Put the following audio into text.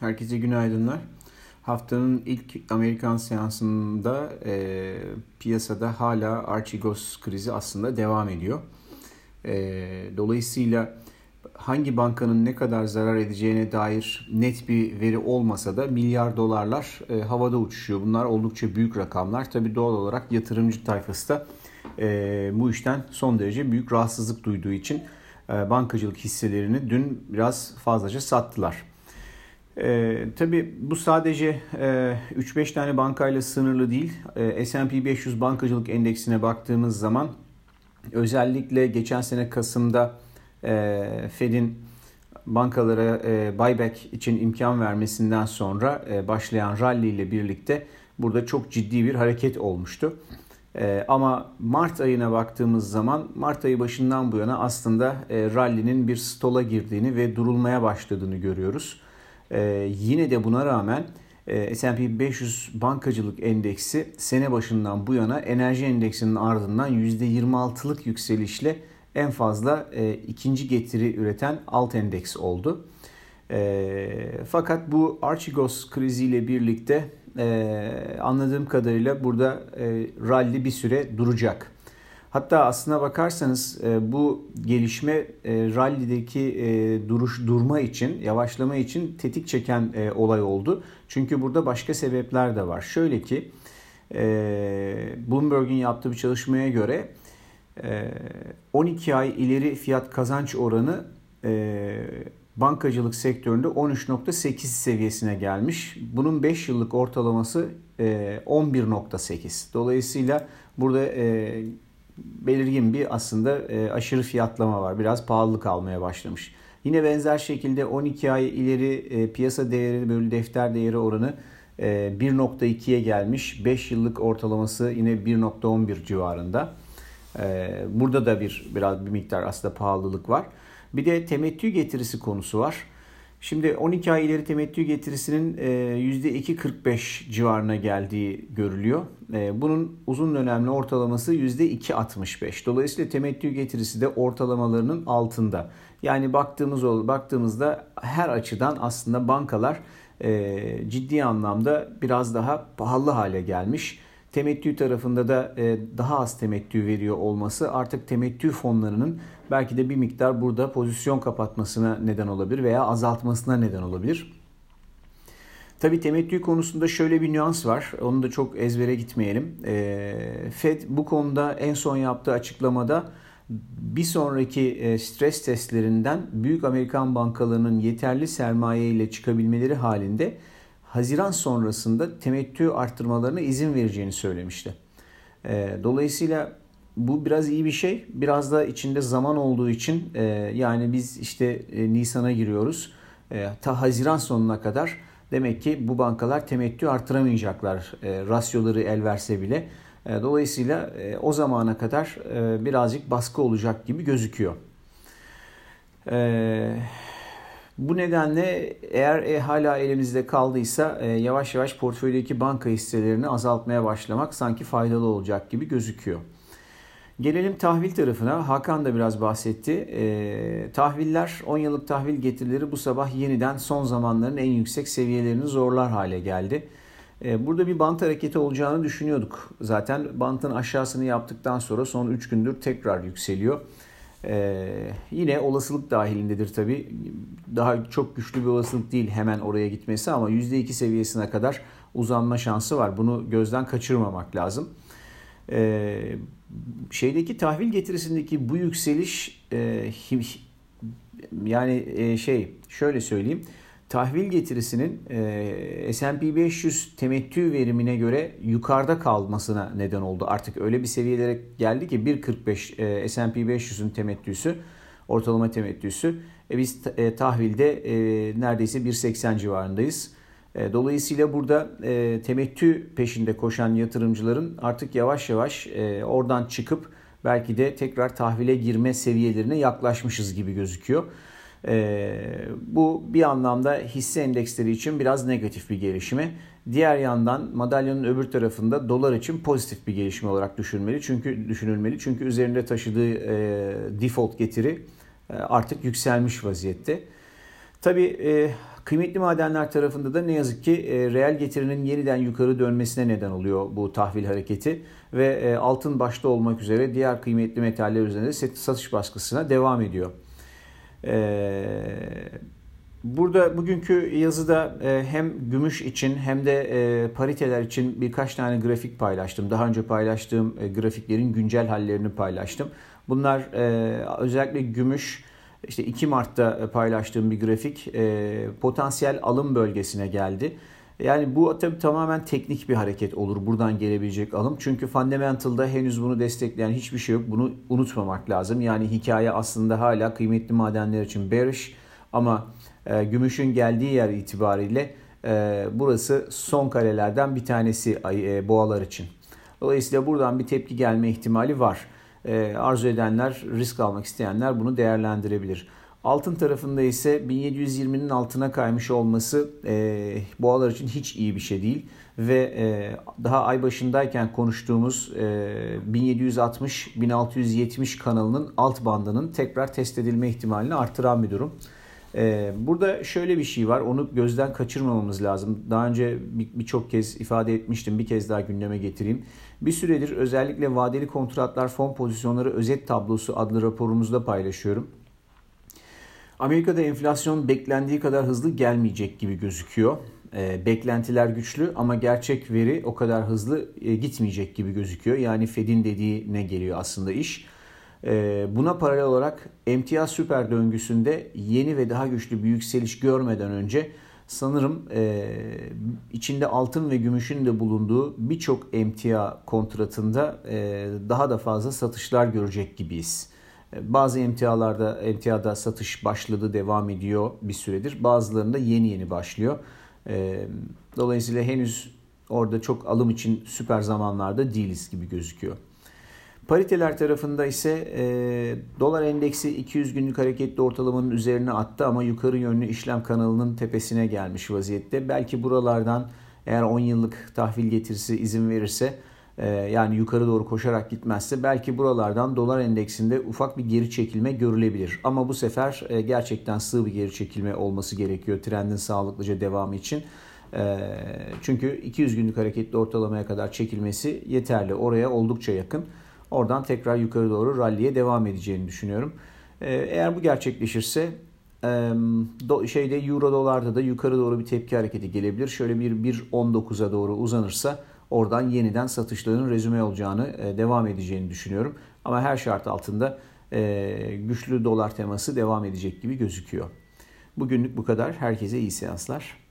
Herkese günaydınlar. Haftanın ilk Amerikan seansında e, piyasada hala Archegos krizi aslında devam ediyor. E, dolayısıyla hangi bankanın ne kadar zarar edeceğine dair net bir veri olmasa da milyar dolarlar e, havada uçuşuyor. Bunlar oldukça büyük rakamlar. Tabii doğal olarak yatırımcı tayfası da e, bu işten son derece büyük rahatsızlık duyduğu için e, bankacılık hisselerini dün biraz fazlaca sattılar. E, tabii bu sadece e, 3-5 tane bankayla sınırlı değil. E, S&P 500 bankacılık endeksine baktığımız zaman özellikle geçen sene Kasım'da e, Fed'in bankalara e, buyback için imkan vermesinden sonra e, başlayan rally ile birlikte burada çok ciddi bir hareket olmuştu. E, ama Mart ayına baktığımız zaman Mart ayı başından bu yana aslında e, rally'nin bir stola girdiğini ve durulmaya başladığını görüyoruz. Ee, yine de buna rağmen e, S&P 500 bankacılık endeksi sene başından bu yana enerji endeksinin ardından %26'lık yükselişle en fazla e, ikinci getiri üreten alt endeks oldu. E, fakat bu Archegos kriziyle birlikte e, anladığım kadarıyla burada e, rally bir süre duracak. Hatta aslına bakarsanız e, bu gelişme e, rallideki e, duruş durma için, yavaşlama için tetik çeken olay oldu. Çünkü burada başka sebepler de var. Şöyle ki Bloomberg'in yaptığı bir çalışmaya göre e, 12 ay ileri fiyat kazanç oranı bankacılık sektöründe 13.8 seviyesine gelmiş. Bunun 5 yıllık ortalaması e, 11.8. Dolayısıyla burada belirgin bir aslında e, aşırı fiyatlama var. Biraz pahalılık almaya başlamış. Yine benzer şekilde 12 ay ileri e, piyasa değeri bölü defter değeri oranı e, 1.2'ye gelmiş. 5 yıllık ortalaması yine 1.11 civarında. E, burada da bir biraz bir miktar aslında pahalılık var. Bir de temettü getirisi konusu var. Şimdi 12 ay ileri temettü getirisinin %2.45 e, civarına geldiği görülüyor. E, bunun uzun dönemli ortalaması %2.65. Dolayısıyla temettü getirisi de ortalamalarının altında. Yani baktığımız baktığımızda her açıdan aslında bankalar e, ciddi anlamda biraz daha pahalı hale gelmiş. Temettü tarafında da daha az temettü veriyor olması artık temettü fonlarının belki de bir miktar burada pozisyon kapatmasına neden olabilir veya azaltmasına neden olabilir. Tabii temettü konusunda şöyle bir nüans var. Onu da çok ezbere gitmeyelim. Fed bu konuda en son yaptığı açıklamada bir sonraki stres testlerinden büyük Amerikan bankalarının yeterli sermaye ile çıkabilmeleri halinde Haziran sonrasında temettü arttırmalarına izin vereceğini söylemişti. Dolayısıyla bu biraz iyi bir şey. Biraz da içinde zaman olduğu için e, yani biz işte e, Nisan'a giriyoruz. E, ta Haziran sonuna kadar demek ki bu bankalar temettü artıramayacaklar rasyoları el verse bile. Dolayısıyla o zamana kadar birazcık baskı olacak gibi gözüküyor. E, bu nedenle eğer e, hala elimizde kaldıysa e, yavaş yavaş portföydeki banka hisselerini azaltmaya başlamak sanki faydalı olacak gibi gözüküyor. Gelelim tahvil tarafına. Hakan da biraz bahsetti. E, tahviller, 10 yıllık tahvil getirileri bu sabah yeniden son zamanların en yüksek seviyelerini zorlar hale geldi. E, burada bir bant hareketi olacağını düşünüyorduk. Zaten bantın aşağısını yaptıktan sonra son 3 gündür tekrar yükseliyor. E, yine olasılık dahilindedir tabii. Daha çok güçlü bir olasılık değil hemen oraya gitmesi ama %2 seviyesine kadar uzanma şansı var. Bunu gözden kaçırmamak lazım. E, şeydeki tahvil getirisindeki bu yükseliş e, yani e, şey şöyle söyleyeyim tahvil getirisinin e, S&P 500 temettü verimine göre yukarıda kalmasına neden oldu. Artık öyle bir seviyelere geldi ki 1.45 e, S&P 500'ün temettüsü ortalama temettüsü. E, biz e, tahvilde e, neredeyse 1.80 civarındayız. E, dolayısıyla burada e, temettü peşinde koşan yatırımcıların artık yavaş yavaş e, oradan çıkıp belki de tekrar tahvile girme seviyelerine yaklaşmışız gibi gözüküyor. Bu bir anlamda hisse endeksleri için biraz negatif bir gelişme. Diğer yandan madalyonun öbür tarafında dolar için pozitif bir gelişme olarak düşünülmeli. Çünkü düşünülmeli. Çünkü üzerinde taşıdığı default getiri artık yükselmiş vaziyette. Tabii Kıymetli madenler tarafında da ne yazık ki e, reel getirinin yeniden yukarı dönmesine neden oluyor bu tahvil hareketi ve e, altın başta olmak üzere diğer kıymetli metaller üzerinde satış baskısına devam ediyor. E, burada bugünkü yazıda hem gümüş için hem de pariteler için birkaç tane grafik paylaştım. Daha önce paylaştığım grafiklerin güncel hallerini paylaştım. Bunlar özellikle gümüş işte 2 Mart'ta e, paylaştığım bir grafik e, potansiyel alım bölgesine geldi. Yani bu tabii tamamen teknik bir hareket olur buradan gelebilecek alım. Çünkü fundamental'da henüz bunu destekleyen hiçbir şey yok. Bunu unutmamak lazım. Yani hikaye aslında hala kıymetli madenler için bearish ama e, gümüşün geldiği yer itibariyle e, burası son karelerden bir tanesi e, boğalar için. Dolayısıyla buradan bir tepki gelme ihtimali var e, arzu edenler, risk almak isteyenler bunu değerlendirebilir. Altın tarafında ise 1720'nin altına kaymış olması e, boğalar için hiç iyi bir şey değil. Ve e, daha ay başındayken konuştuğumuz e, 1760-1670 kanalının alt bandının tekrar test edilme ihtimalini artıran bir durum. E, burada şöyle bir şey var, onu gözden kaçırmamamız lazım. Daha önce birçok bir kez ifade etmiştim, bir kez daha gündeme getireyim. Bir süredir özellikle vadeli kontratlar fon pozisyonları özet tablosu adlı raporumuzda paylaşıyorum. Amerika'da enflasyon beklendiği kadar hızlı gelmeyecek gibi gözüküyor. E, beklentiler güçlü ama gerçek veri o kadar hızlı e, gitmeyecek gibi gözüküyor. Yani Fed'in dediğine geliyor aslında iş. E, buna paralel olarak emtia süper döngüsünde yeni ve daha güçlü bir yükseliş görmeden önce sanırım e, içinde altın ve gümüşün de bulunduğu birçok emtia kontratında e, daha da fazla satışlar görecek gibiyiz. E, bazı emtialarda emtiada satış başladı devam ediyor bir süredir. Bazılarında yeni yeni başlıyor. E, dolayısıyla henüz orada çok alım için süper zamanlarda değiliz gibi gözüküyor. Pariteler tarafında ise e, dolar endeksi 200 günlük hareketli ortalamanın üzerine attı ama yukarı yönlü işlem kanalının tepesine gelmiş vaziyette. Belki buralardan eğer 10 yıllık tahvil getirisi izin verirse yani yukarı doğru koşarak gitmezse belki buralardan dolar endeksinde ufak bir geri çekilme görülebilir. Ama bu sefer e, gerçekten sığ bir geri çekilme olması gerekiyor trendin sağlıklıca devamı için. E, çünkü 200 günlük hareketli ortalamaya kadar çekilmesi yeterli. Oraya oldukça yakın. Oradan tekrar yukarı doğru ralliye devam edeceğini düşünüyorum. Ee, eğer bu gerçekleşirse şeyde euro dolarda da yukarı doğru bir tepki hareketi gelebilir. Şöyle bir 1.19'a doğru uzanırsa oradan yeniden satışların rezüme olacağını e, devam edeceğini düşünüyorum. Ama her şart altında e, güçlü dolar teması devam edecek gibi gözüküyor. Bugünlük bu kadar. Herkese iyi seanslar.